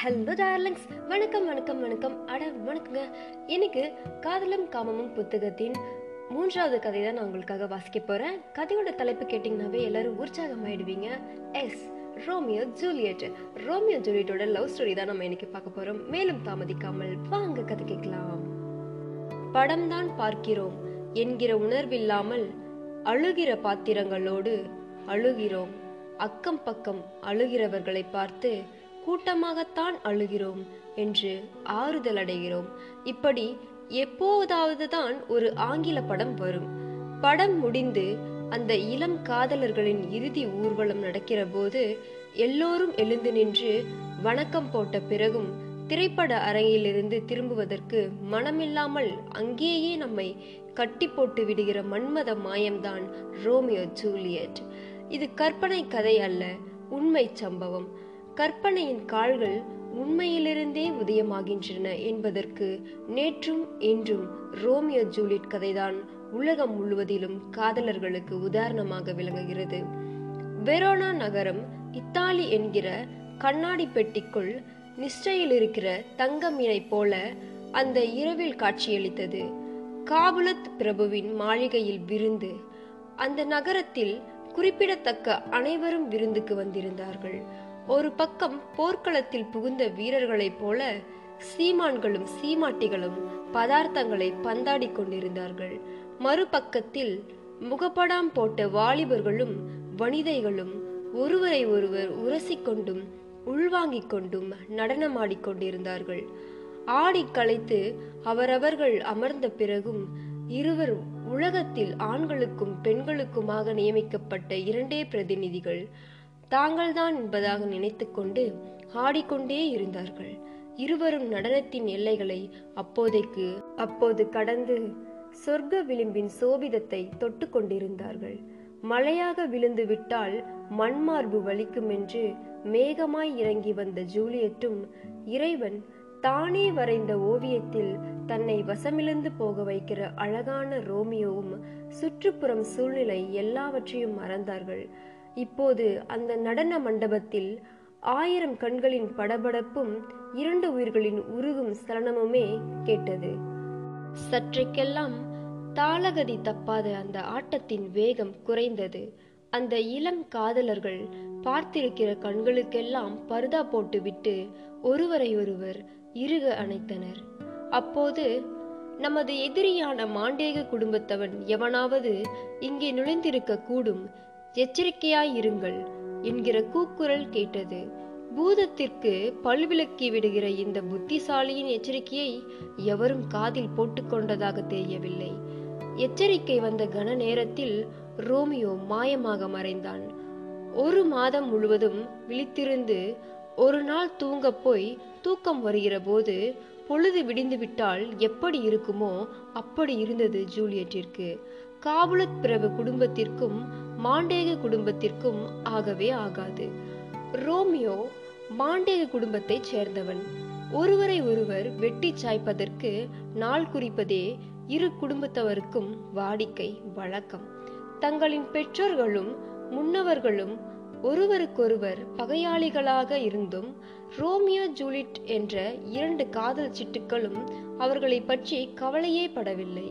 Hello darlings வணக்கம் வணக்கம் வணக்கம். அட வணக்கங்க. இன்னைக்கு காதலும் காமமும் புத்தகத்தின் மூன்றாவது கதை தான் நான் உங்களுக்காக வாசிக்க போறேன். கதையோட தலைப்பு கேட்டிங்கனாவே எல்லாரும் உற்சாகம் ஆயிடுவீங்க எஸ் ரோமியோ ஜூலியட் ரோமியோ ஜூலியட்டோட லவ் ஸ்டோரி தான் நம்ம இன்னைக்கு பார்க்க போறோம். மேலும் தாமதிக்காமல் வாங்க கதை கேட்கலாம். படம்தான் பார்க்கிறோம் என்கிற உணர்வில்லாமல் அழுகிற பாத்திரங்களோடு அழுகிறோம். அக்கம் பக்கம் அழுகிறவர்களை பார்த்து கூட்டமாகத்தான் அழுகிறோம் என்று ஆறுதல் அடைகிறோம் இப்படி எப்போதாவது தான் ஒரு ஆங்கில படம் வரும். படம் முடிந்து அந்த இளம் காதலர்களின் இறுதி ஊர்வலம் நடக்கிற போது எல்லோரும் எழுந்து நின்று வணக்கம் போட்ட பிறகும் திரைப்பட அரங்கிலிருந்து திரும்புவதற்கு மனமில்லாமல் அங்கேயே நம்மை கட்டி போட்டு விடுகிற மன்மத மாயம்தான் ரோமியோ ஜூலியட். இது கற்பனை கதை அல்ல உண்மை சம்பவம். கற்பனையின் கால்கள் உண்மையிலிருந்தே உதயமாகின்றன என்பதற்கு நேற்றும் என்றும் ரோமியோ ஜூலியட் கதைதான் உலகம் முழுவதிலும் காதலர்களுக்கு உதாரணமாக விளங்குகிறது. வெரோனா நகரம் இத்தாலி என்கிற கண்ணாடி பெட்டிக்குள் நிஷ்டையில் இருக்கிற தங்க மீனை போல அந்த இரவில் காட்சியளித்தது. காபுலத் பிரபுவின் மாளிகையில் விருந்து அந்த நகரத்தில் குறிப்பிடத்தக்க அனைவரும் விருந்துக்கு வந்திருந்தார்கள். ஒரு பக்கம் போர்க்களத்தில் புகுந்த வீரர்களைப் போல சீமான்களும் சீமாட்டிகளும் பதார்த்தங்களை பந்தாடி கொண்டிருந்தார்கள். மறுபக்கத்தில் முகப்படாம் போட்ட வாலிபர்களும் வனிதைகளும் ஒருவரை ஒருவர் உரசிக்கொண்டும் உள்வாங்கிக் கொண்டும் நடனமாடிக்கொண்டிருந்தார்கள் ஆடி களைத்து அவரவர்கள் அமர்ந்த பிறகும் இருவர் உலகத்தில் ஆண்களுக்கும் பெண்களுக்குமாக நியமிக்கப்பட்ட இரண்டே பிரதிநிதிகள் தாங்கள்தான் என்பதாக நினைத்துக்கொண்டு ஆடிக்கொண்டே இருந்தார்கள். இருவரும் நடனத்தின் எல்லைகளை அப்போதைக்கு அப்போது கடந்து சொர்க்க விளிம்பின் சோபிதத்தை தொட்டு கொண்டிருந்தார்கள். மழையாக விழுந்து விட்டால் மண்மார்பு வலிக்கும் என்று மேகமாய் இறங்கி வந்த ஜூலியட்டும் இறைவன் தானே வரைந்த ஓவியத்தில் தன்னை வசமிழந்து போக வைக்கிற அழகான ரோமியோவும் சுற்றுப்புறம் சூழ்நிலை எல்லாவற்றையும் மறந்தார்கள். இப்போது அந்த நடன மண்டபத்தில் ஆயிரம் கண்களின் படபடப்பும் இரண்டு உயிர்களின் உருகும் சலனமுமே கேட்டது. சற்றைக்கெல்லாம் தாளகதி தப்பாத அந்த ஆட்டத்தின் வேகம் குறைந்தது. அந்த இளம் காதலர்கள் பார்த்திருக்கிற கண்களுக்கெல்லாம் பருதா போட்டுவிட்டு ஒருவரை ஒருவர் இருக அணைத்தனர். அப்போது நமது எதிரியான மாண்டேக குடும்பத்தவன் எவனாவது இங்கே நுழைந்திருக்க கூடும் எச்சரிக்கையாயிருங்கள் என்கிற கூக்குரல் கேட்டது. பூதத்திற்கு பல்விளக்கி விடுகிற இந்த புத்திசாலியின் எச்சரிக்கையை எவரும் காதில் போட்டுக்கொண்டதாக தெரியவில்லை. எச்சரிக்கை வந்த கன நேரத்தில் ரோமியோ மாயமாக மறைந்தான். ஒரு மாதம் முழுவதும் விழித்திருந்து ஒரு நாள் தூங்க போய் தூக்கம் வருகிற போது பொழுது விடிந்துவிட்டால் எப்படி இருக்குமோ அப்படி இருந்தது ஜூலியட்டிற்கு. காபுலத் பிரபு குடும்பத்திற்கும் மாண்டேக குடும்பத்திற்கும் ஆகவே ஆகாது. ரோமியோ மாண்டேக குடும்பத்தைச் சேர்ந்தவன். ஒருவரை ஒருவர் வெட்டி சாய்ப்பதற்கு நாள் குறிப்பதே இரு குடும்பத்தவருக்கும் வாடிக்கை வழக்கம். தங்களின் பெற்றோர்களும் முன்னவர்களும் ஒருவருக்கொருவர் பகையாளிகளாக இருந்தும் ரோமியோ ஜூலிட் என்ற இரண்டு காதல் சிட்டுக்களும் அவர்களை பற்றி கவலையே படவில்லை.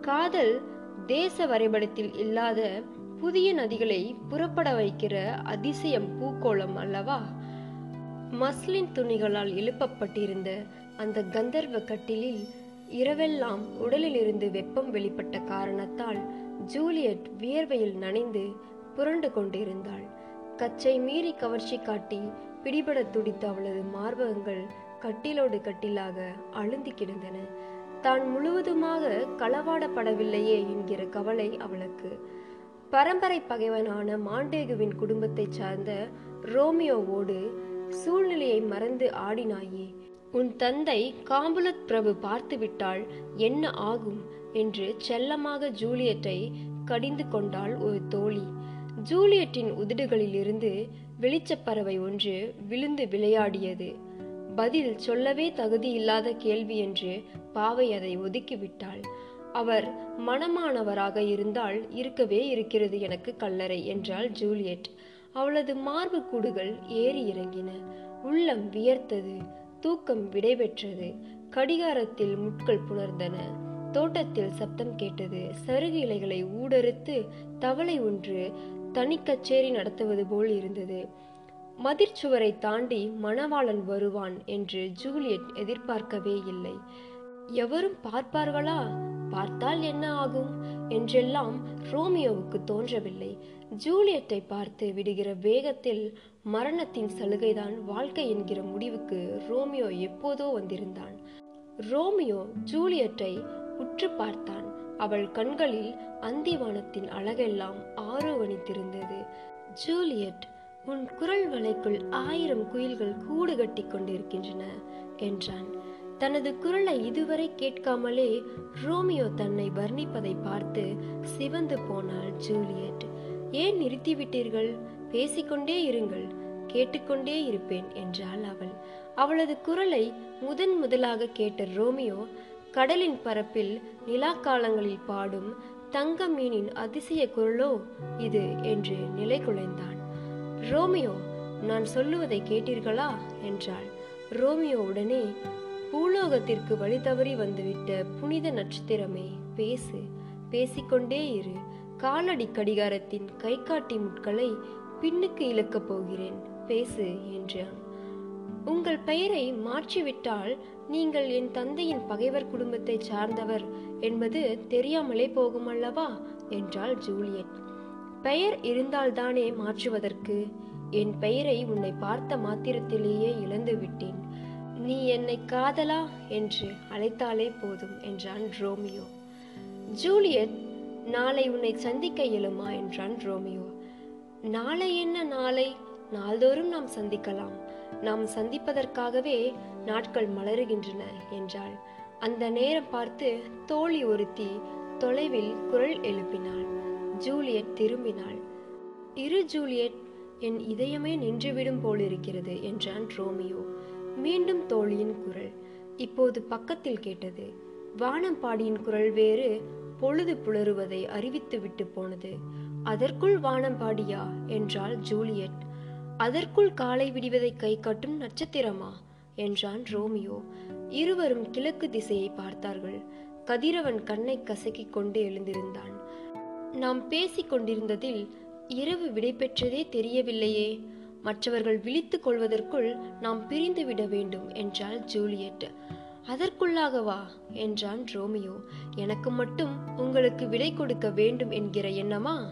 காதல் தேச வரைபடத்தில் இல்லாத புதிய நதிகளை புறப்பட வைக்கிற அதிசயம் பூக்கோளம் அல்லவா? மஸ்லின் துணிகளால் எழுப்பப்பட்டிருந்த அந்த கந்தர்வ கட்டிலில் இரவெல்லாம் உடலிலிருந்து வெப்பம் வெளிப்பட்ட காரணத்தால் ஜூலியட் வியர்வையில் நனைந்து புரண்டு கொண்டிருந்தாள். கச்சை மீறி கவர்ச்சி காட்டி பிடிபட துடித்த அவளது மார்பகங்கள் கட்டிலோடு கட்டிலாக அழுந்தி கிடந்தன. தான் முழுவதுமாக களவாடப்படவில்லையே என்கிற கவலை அவளுக்கு பரம்பரை பகைவனான மாண்டேகுவின் குடும்பத்தைச் சார்ந்த ரோமியோவோடு சூழ்நிலையை மறந்து ஆடினாயே உன் தந்தை காம்புலத் பிரபு பார்த்துவிட்டால் என்ன ஆகும்? என்று செல்லமாக ஜூலியட்டை கடிந்து கொண்டாள் ஒரு தோழி. ஜூலியட்டின் உதடுகளிலிருந்து வெளிச்சப்பறவை ஒன்று விழுந்து விளையாடியது. பதில் சொல்லவே தகுதியில்லாத கேள்வி என்று பாவை அதை ஒதுக்கிவிட்டாள். அவர் மனமானவராக இருந்தால் இருக்கவே இருக்கிறது எனக்கு கல்லறை என்றாள் ஜூலியட். அவளது மார்பு கூடுகள் ஏறி இறங்கின. உள்ளம் வியர்த்தது தூக்கம் விடைபெற்றது கடிகாரத்தில் முட்கள் புணர்ந்தன. தோட்டத்தில் சப்தம் கேட்டது சருகு இலைகளை ஊடறுத்து தவளை ஒன்று தனி கச்சேரி நடத்துவது போல் இருந்தது. மதிர்ச்சுவரை தாண்டி மணவாளன் வருவான் என்று ஜூலியட் எதிர்பார்க்கவே இல்லை. எவரும் பார்ப்பார்களா? பார்த்தால் என்ன ஆகும்? என்றெல்லாம் ரோமியோவுக்கு தோன்றவில்லை. ஜூலியட்டை பார்த்து விடுகிற வேகத்தில் மரணத்தின் சலுகைதான் வாழ்க்கை என்கிற முடிவுக்கு ரோமியோ எப்போதோ வந்திருந்தான். ரோமியோ ஜூலியட்டை உற்று பார்த்தான். அவள் கண்களில் அந்திவானத்தின் அழகெல்லாம் ஆரோவணித்திருந்தது. ஜூலியட் உன் குரல் வலைக்குள் ஆயிரம் குயில்கள் கூடு கட்டி கொண்டிருக்கின்றன என்றான். தனது குரலை இதுவரை கேட்காமலே ரோமியோ தன்னை வர்ணிப்பதை பார்த்து சிவந்து போனாள் ஜூலியட். ஏன் நிறுத்திவிட்டீர்கள்? பேசிக்கொண்டே இருங்கள். கேட்டுக்கொண்டே இருப்பேன் என்றாள் அவள். அவளது குரலை முதன் முதலாக கேட்ட ரோமியோ கடலின் பரப்பில் நிலாக்காலங்களில் பாடும் தங்க மீனின் அதிசய குரலோ இது என்று நிலை குலைந்தான் ரோமியோ நான் சொல்லுவதை கேட்டீர்களா? என்றாள். ரோமியோ உடனே பூலோகத்திற்கு வழி தவறி வந்துவிட்ட புனித நட்சத்திரமே பேசு. பேசிக்கொண்டே இரு. காலடி கடிகாரத்தின் கை காட்டி முட்களை பின்னுக்கு இழுக்கப் போகிறேன். பேசு என்றான். உங்கள் பெயரை மாற்றிவிட்டால் நீங்கள் என் தந்தையின் பகைவர் குடும்பத்தை சார்ந்தவர் என்பது தெரியாமலே போகும் அல்லவா என்றாள் ஜூலியட் பெயர் இருந்தால்தானே மாற்றுவதற்கு? என் பெயரை உன்னை பார்த்த மாத்திரத்திலேயே இழந்து விட்டேன் நீ என்னை காதலா என்று அழைத்தாலே போதும் என்றான் ரோமியோ. ஜூலியட் நாளை உன்னை சந்திக்க இயலுமா? என்றான் ரோமியோ. நாளை என்ன நாளை? நாள்தோறும் நாம் சந்திக்கலாம். நாம் சந்திப்பதற்காகவே நாட்கள் மலருகின்றன என்றாள். அந்த நேரம் பார்த்து தோழி ஒருத்தி தொலைவில் குரல் எழுப்பினாள். ஜூலியட் திரும்பினாள். இரு ஜூலியட் என் இதயமே நின்றுவிடும் போலிருக்கிறது என்றான் ரோமியோ. மீண்டும் தோழியின் குரல். இப்போது பக்கத்தில் கேட்டது வானம்பாடியின் குரல் வேறு பொழுது புலருவதை அறிவித்து விட்டு போனது. அதற்குள் வானம்பாடியா என்றாள் ஜூலியட். அதற்குள் காலை விடுவதை கை காட்டும் நட்சத்திரமா? என்றான் ரோமியோ. இருவரும் கிழக்கு திசையை பார்த்தார்கள். கதிரவன் கண்ணை கசக்கிக் கொண்டு எழுந்திருந்தான். நாம் பேசிக் கொண்டிருந்ததில் இரவு விடைபெற்றதே தெரியவில்லையே. மற்றவர்கள் விழித்துக் கொள்வதற்குள் நாம் பிரிந்து விட வேண்டும் என்றாள் ஜூலியட். அதற்குள்ளாகவா என்றான் ரோமியோ. எனக்கு மட்டும் உங்களுக்கு விடை கொடுக்க வேண்டும் என்கிற எண்ணமா?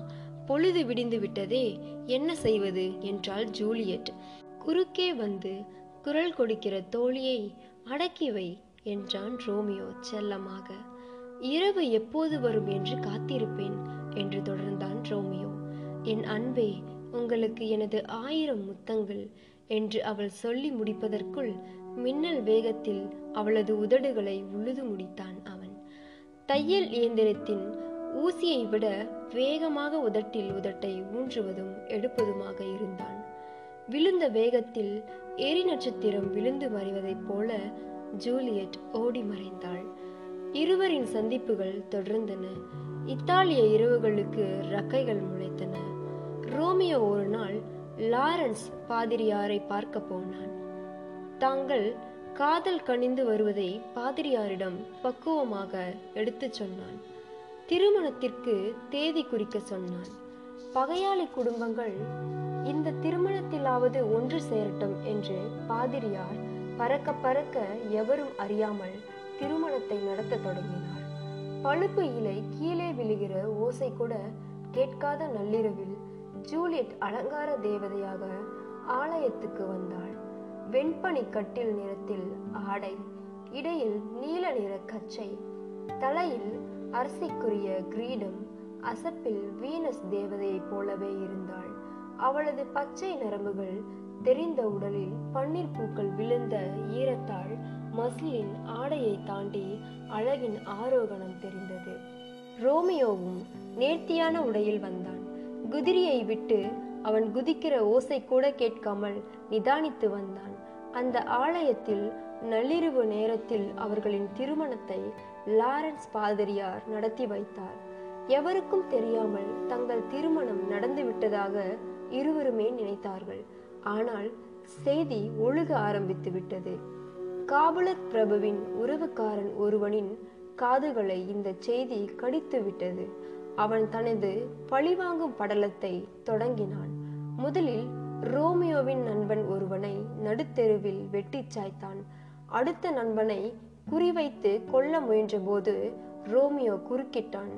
பொழுது விடிந்து விட்டதே என்ன செய்வது? என்றாள் ஜூலியட். குறுக்கே வந்து குரல் கொடுக்கிற தோழியை அடக்கி வை என்றான் ரோமியோ செல்லமாக. இரவு எப்போது வரும் என்று காத்திருப்பேன் என்று தொடர்ந்தான் ரோமியோ. என் அன்பே உங்களுக்கு எனது ஆயிரம் முத்தங்கள் என்று அவள் சொல்லி முடிப்பதற்குள் மின்னல் வேகத்தில் அவளது உதடுகளை உழுது முடித்தான் அவன். தையல் இயந்திரத்தின் ஊசியை விட வேகமாக உதட்டில் உதட்டை ஊன்றுவதும் எடுப்பதுமாக இருந்தான். விழுந்த வேகத்தில் எரி நட்சத்திரம் விழுந்து மறைவதைப் போல ஜூலியட் ஓடி மறைந்தாள். இருவரின் சந்திப்புகள் தொடர்ந்தன. இத்தாலிய இரவுகளுக்கு ரக்கைகள் முளைத்தன. ரோமியோ ஒரு நாள் லாரன்ஸ் பாதிரியாரை பார்க்க போனான். தாங்கள் காதல் கனிந்து வருவதை பாதிரியாரிடம் பக்குவமாக எடுத்துச் சொன்னான். திருமணத்திற்கு தேதி குறிக்க சொன்னான். பகையாளி குடும்பங்கள் இந்த திருமணத்திலாவது ஒன்று சேரட்டும் என்று பாதிரியார் பறக்க பறக்க எவரும் அறியாமல் திருமணத்தை நடத்த தொடங்கினார். பழுப்பு இலை கீழே விழுகிற ஓசை கூட கேட்காத நள்ளிரவில் ஜூலியட் அலங்கார தேவதையாக ஆலயத்துக்கு வந்தாள். வெண்பனி கட்டில் நிறத்தில் ஆடை இடையில் நீல நிற கச்சை தலையில் அரசிக்குரிய கிரீடம் அசப்பில் வீனஸ் தேவதையைப் போலவே இருந்தாள். அவளது பச்சை நரம்புகள் தெரிந்த உடலில் பன்னீர் பூக்கள் விழுந்த ஈரத்தாள் மஸ்லின் ஆடையை தாண்டி அழகின் ஆரோகணம் தெரிந்தது. ரோமியோவும் நேர்த்தியான உடையில் வந்தான். குதிரையை விட்டு அவன் குதிக்கிற ஓசை கூட கேட்காமல் நிதானித்து வந்தான். அந்த ஆலயத்தில் நள்ளிரவு நேரத்தில் அவர்களின் திருமணத்தை லாரன்ஸ் பாதிரியார் நடத்தி வைத்தார். எவருக்கும் தெரியாமல் தங்கள் திருமணம் நடந்து விட்டதாக இருவருமே நினைத்தார்கள். ஆனால் செய்தி ஒழுக ஆரம்பித்து விட்டது. காபுலத் பிரபுவின் உறவுக்காரன் ஒருவனின் காதுகளை இந்த செய்தி கடித்து விட்டது. அவன் தனது பழிவாங்கும் படலத்தை தொடங்கினான். முதலில் ரோமியோவின் நண்பன் ஒருவனை நடுத்தெருவில் வெட்டிச் சாய்த்தான். அடுத்த நண்பனை குறிவைத்து கொல்ல முயன்றபோது ரோமியோ குறுக்கிட்டான்.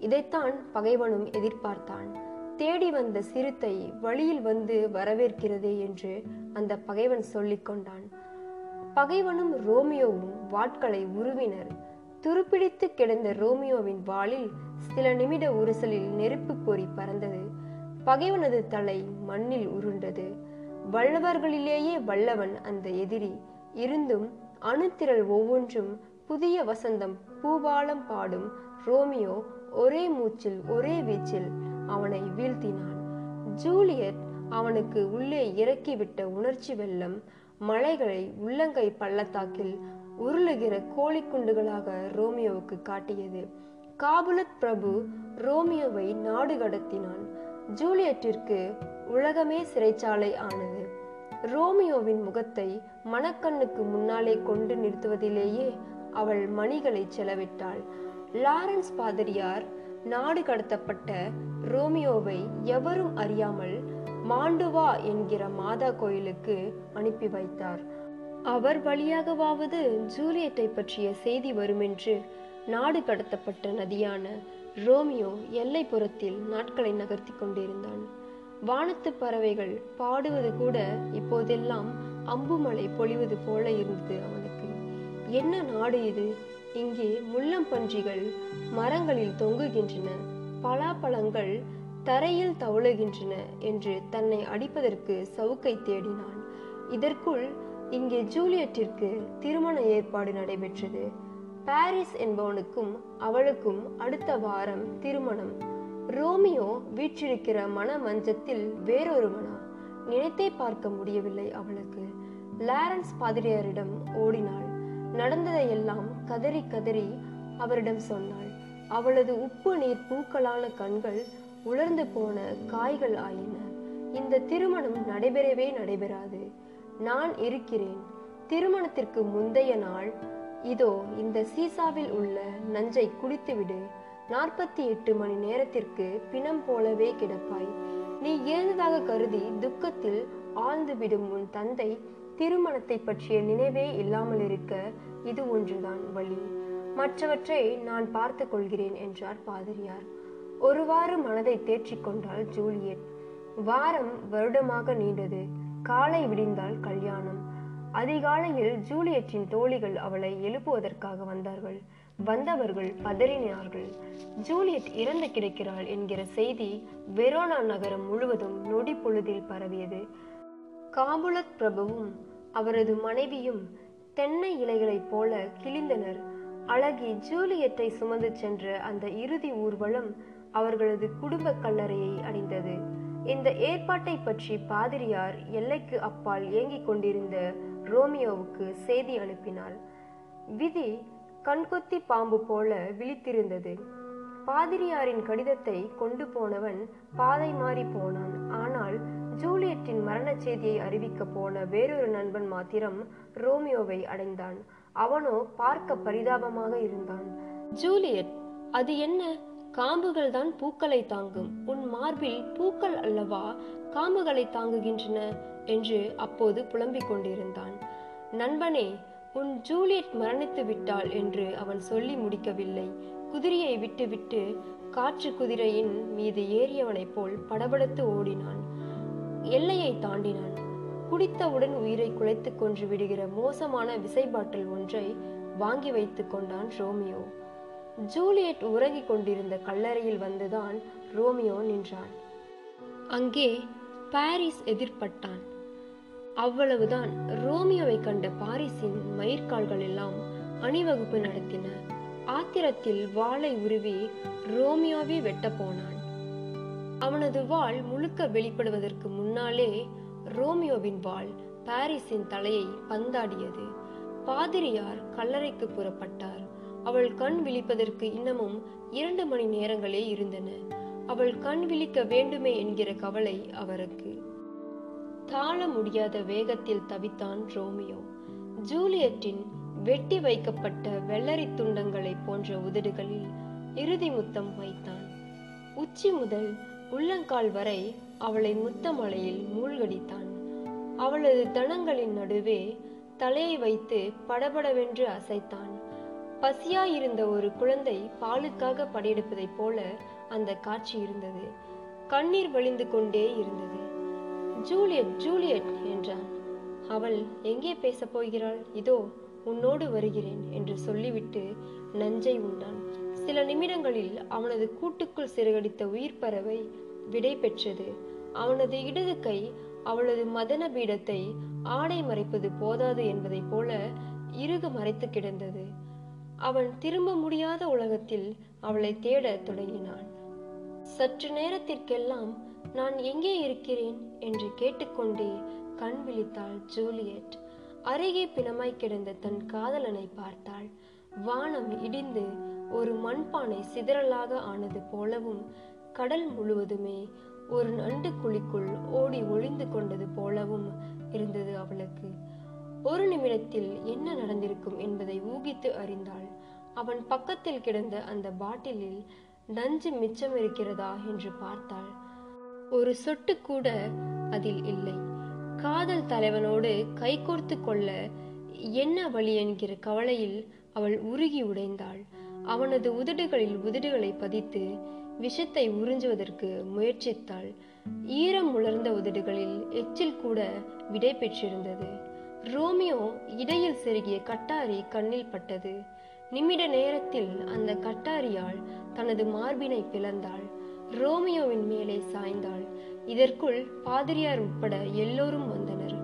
இதைத்தான் பகைவனும் எதிர்பார்த்தான். தேடி வந்த சிறுத்தை வழியில் வந்து வரவேற்கிறதே என்று அந்த பகைவன் சொல்லிக் கொண்டான் பகைவனும் ரோமியோவும் வாட்களை உருவினர். துருப்பிடித்து கிடந்த ரோமியோவின் வாளில் சில நிமிட உரசலில் நெருப்பு பொறி பறந்தது. பகைவனது தலை மண்ணில் உருண்டது. வல்லவர்களிலேயே வல்லவன் அந்த எதிரி. இருந்தும் அணுத்திரள் ஒவ்வொன்றும் புதிய வசந்தம் பூபாலம் பாடும் ரோமியோ ஒரே மூச்சில் ஒரே வீச்சில் அவனை வீழ்த்தினான். ஜூலியட் அவனுக்கு உள்ளே இறக்கிவிட்ட உணர்ச்சி வெள்ளம் மலைகளை உள்ளங்கை பள்ளத்தாக்கில் உருளுகிற கோழிக்குண்டுகளாக ரோமியோவுக்கு காட்டியது. காபுலத் பிரபு ரோமியோவை நாடு கடத்தினான். ஜூலியட்டிற்கு உலகமே சிறைச்சாலை ஆனது. ரோமியோவின் முகத்தை மணக்கண்ணுக்கு முன்னாலே கொண்டு நிறுத்துவதிலேயே அவள் மணிகளை செலவிட்டாள். லாரன்ஸ் பாதிரியார் நாடு கடத்தப்பட்ட ரோமியோவை எவரும் அறியாமல் மாண்டுவா என்கிற மாதா கோயிலுக்கு அனுப்பி வைத்தார். அவர் வழியாகவாவது ஜூலியட்டை பற்றிய செய்தி வருமென்று நாடு கடத்தப்பட்ட நதியான ரோமியோ எல்லைப்புறத்தில் நாட்களை நகர்த்தி கொண்டிருந்தான். வானத்து பறவைகள் பாடுவது கூட இப்போதெல்லாம் அம்புமலை பொழிவது போல இருந்தது அவனுக்கு. என்ன நாடு இது? இங்கே முள்ளம்பன்றிகள் மரங்களில் தொங்குகின்றன பலாப்பழங்கள் தரையில் தவழுகின்றன என்று தன்னை அடிப்பதற்கு சவுக்கை தேடினான். இதற்குள் இங்கே ஜூலியட்டிற்கு திருமண ஏற்பாடு நடைபெற்றது. பாரிஸ் என்பவனுக்கும் அவளுக்கும் அடுத்த வாரம் திருமணம். ரோமியோ வீற்றிருக்கிற மன மஞ்சத்தில் வேறொருவனா? நினைத்தே பார்க்க முடியவில்லை அவளுக்கு. லாரன்ஸ் பாதிரியாரிடம் ஓடினாள். நடந்ததையெல்லாம் கதறி கதறி அவரிடம் சொன்னாள். அவளது உப்பு நீர் பூக்களான கண்கள் உலர்ந்து போன காய்கள் ஆயின. இந்த திருமணம் நடைபெறவே நடைபெறாது. நான் இருக்கிறேன். திருமணத்திற்கு முந்தைய நாள். இதோ இந்த சீசாவில் உள்ள நஞ்சை குடித்துவிடு. நாற்பத்தி எட்டு மணி நேரத்திற்கு பிணம் போலவே கிடப்பாய். நீ இறந்ததாக கருதி துக்கத்தில் ஆழ்ந்து விடும் உன் தந்தை திருமணத்தை பற்றிய நினைவே இல்லாமல் இருக்க இது ஒன்றுதான் வழி. மற்றவற்றை நான் பார்த்து கொள்கிறேன் என்றார் பாதிரியார். ஒருவாறு மனதை தேற்றிக்கொண்டாள் ஜூலியட். வாரம் வருடமாக நீண்டது. காலை விடிந்தால் கல்யாணம். அதிகாலையில் ஜூலியட்டின் தோழிகள் அவளை எழுப்புவதற்காக வந்தார்கள். வந்தவர்கள் பதறினார்கள். ஜூலியட் இறந்து கிடக்கிறாள் என்கிற செய்தி வெரோனா நகரம் முழுவதும் நொடி பொழுதில் பரவியது. காபுலத் பிரபுவும் அவரது மனைவியும் தென்னை இலைகளைப் போல கிழிந்தனர். அழகி ஜூலியட்டை சுமந்து சென்ற அந்த இறுதி ஊர்வலம் அவர்களது குடும்ப கல்லறையை அடைந்தது. இந்த ஏற்பாட்டை பற்றி பாதிரியார் எல்லைக்கு அப்பால் ஏங்கிக் கொண்டிருந்த ரோமியோவுக்கு செய்தி அனுப்பினாள். விதி கண்கொத்தி பாம்பு போல விழித்திருந்தது. பாதிரியாரின் கடிதத்தை கொண்டு போனவன் பாதை மாறி போனான். ஆனால் ஜூலியட்டின் மரண செய்தியை அறிவிக்க போன வேறொரு நண்பன் மாத்திரம் ரோமியோவை அடைந்தான். அவனோ பார்க்க பரிதாபமாக இருந்தான். ஜூலியட் அது என்ன? காம்புகள் தான் பூக்களை தாங்கும். உன் மார்பில் பூக்கள் அல்லவா? காம்புகளை தாங்குகின்றன என்று அப்போது புலம்பிக் கொண்டிருந்தான். நண்பனே உன் ஜூலியட் மரணித்து விட்டாள் என்று அவன் சொல்லி முடிக்கவில்லை. குதிரையை விட்டுவிட்டு காற்று குதிரையின் மீது ஏறியவனைப் போல் படபடத்து ஓடினான். எல்லையை தாண்டினான். குடித்தவுடன் உயிரை குலைத்து கொன்று விடுகிற மோசமான விசைபாட்டில் ஒன்றை வாங்கி வைத்துக் கொண்டான் ரோமியோ. ஜூலியட் உறங்கிக் கொண்டிருந்த கல்லறையில் வந்துதான் ரோமியோ நின்றான். அங்கே பாரிஸ் எதிர்பட்டான். அவ்வளவுதான் ரோமியோவை கண்ட பாரிஸின் மயிர்கால்கள் எல்லாம் அணிவகுப்பு நடத்தின. ஆத்திரத்தில் வாளை உருவி ரோமியோவே வெட்ட போனான். அவனது வாள் முழுக்க வெளிப்படுவதற்கு முன்னாலே ரோமியோவின் வாள் பாரிஸின் தலையை பந்தாடியது. பாதிரியார் கல்லறைக்கு புறப்பட்டார். அவள் கண் விழிப்பதற்கு இன்னமும் இரண்டு மணி நேரங்களே இருந்தன. அவள் கண் விழிக்க வேண்டுமே என்கிற கவலை அவருக்கு. தாழ முடியாத வேகத்தில் தவித்தான் ரோமியோ. ஜூலியட்டின் வெட்டி வைக்கப்பட்ட வெள்ளரி துண்டங்களை போன்ற உதடுகளில் இறுதி முத்தம் வைத்தான். உச்சி முதல் உள்ளங்கால் வரை அவளை முத்தமலையில் மூழ்கடித்தான். அவளது தனங்களின் நடுவே தலையை வைத்து படபடவென்று அசைத்தான். பசியாயிருந்த ஒரு குழந்தை பாலுக்காக படையெடுப்பதைப் போல அந்த காட்சி இருந்தது. கண்ணீர் வழிந்து கொண்டே இருந்தது. ஜூலியட் ஜூலியட் என்றான். அவள் எங்கே பேசப் போகிறாள்? இதோ உன்னோடு வருகிறேன் என்று சொல்லிவிட்டு நஞ்சை உண்டான். சில நிமிடங்களில் அவனது கூட்டுக்குள் சிறகடித்த உயிர் பறவை விடை பெற்றது. அவனது இடது கை அவளது மதன பீடத்தை ஆடை மறைப்பது போதாது என்பதைப் போல இறுக மறைத்து கிடந்தது. அவன் திரும்ப முடியாத உலகத்தில் அவளை தேடத் தொடங்கினான் சற்று நேரத்திற்கெல்லாம் நான் எங்கே இருக்கிறேன்? என்று கேட்டுக்கொண்டே கண் விழித்தாள் ஜூலியட். அருகே பிணமாய் கிடந்த தன் காதலனை பார்த்தாள். வானம் இடிந்து ஒரு மண்பானை சிதறலாக ஆனது போலவும் கடல் முழுவதுமே ஒரு நண்டு குழிக்குள் ஓடி ஒளிந்து கொண்டது போலவும் இருந்தது அவளுக்கு. ஒரு நிமிடத்தில் என்ன நடந்திருக்கும் என்பதை ஊகித்து அறிந்தாள். அவன் பக்கத்தில் கிடந்த அந்த பாட்டிலில் நஞ்சு மிச்சம் இருக்கிறதா என்று பார்த்தாள். ஒரு சொட்டு கூட அதில் இல்லை. காதல் தலைவனோடு கைகோர்த்து கொள்ள என்ன வழி என்கிற கவலையில் அவள் உருகி உடைந்தாள். அவனது உதடுகளில் உதடுகளை பதித்து விஷத்தை உறிஞ்சுவதற்கு முயற்சித்தாள். ஈரம் உலர்ந்த உதடுகளில் எச்சில் கூட விடை பெற்றிருந்தது. ரோமியோ இடையில் செருகிய கட்டாரி கண்ணில் பட்டது. நிமிட நேரத்தில் அந்த கட்டாரியால் தனது மார்பினை பிளந்தாள். ரோமியோவின் மேலே சாய்ந்தாள். இதற்குள் பாதிரியார் உட்பட எல்லோரும் வந்தனர்.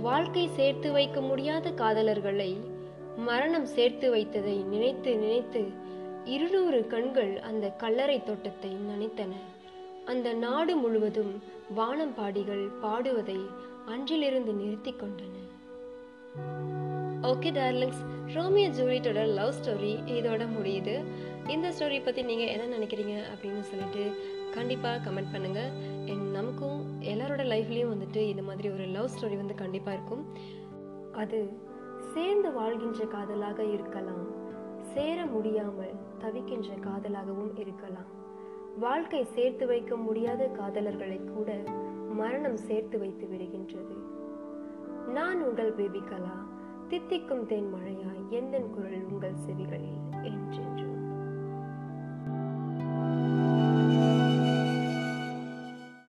வாழ்க்கை சேர்த்து வைக்க முடியாத காதலர்களை மரணம் சேர்த்து வைத்ததை நினைத்து நினைத்து இருநூறு கண்கள் அந்த கல்லறை தோட்டத்தை நனைத்தன. அந்த நாடு முழுவதும் வானம்பாடிகள் பாடுவதை அன்றிலிருந்து நிறுத்தி கொண்டன. ஓகே டார்லிங்ஸ் ரோமியோ ஜூலியட்டோட லவ் ஸ்டோரி இதோட முடியுது. இந்த ஸ்டோரி பற்றி நீங்கள் என்ன நினைக்கிறீங்க அப்படின்னு சொல்லிட்டு கண்டிப்பாக கமெண்ட் பண்ணுங்கள் என் நமக்கும் எல்லாரோட லைஃப்லேயும் வந்துட்டு இந்த மாதிரி ஒரு லவ் ஸ்டோரி வந்து கண்டிப்பாக இருக்கும். அது சேர்ந்து வாழ்கின்ற காதலாக இருக்கலாம். சேர முடியாமல் தவிக்கின்ற காதலாகவும் இருக்கலாம். வாழ்க்கை சேர்த்து வைக்க முடியாத காதலர்களை கூட மரணம் சேர்த்து வைத்து விடுகின்றது. நான் உங்கள் பேபிகலா தித்திக்கும் தேன் மழையாய் எந்தன் குரல் உங்கள் செவிகளில் என்றென்று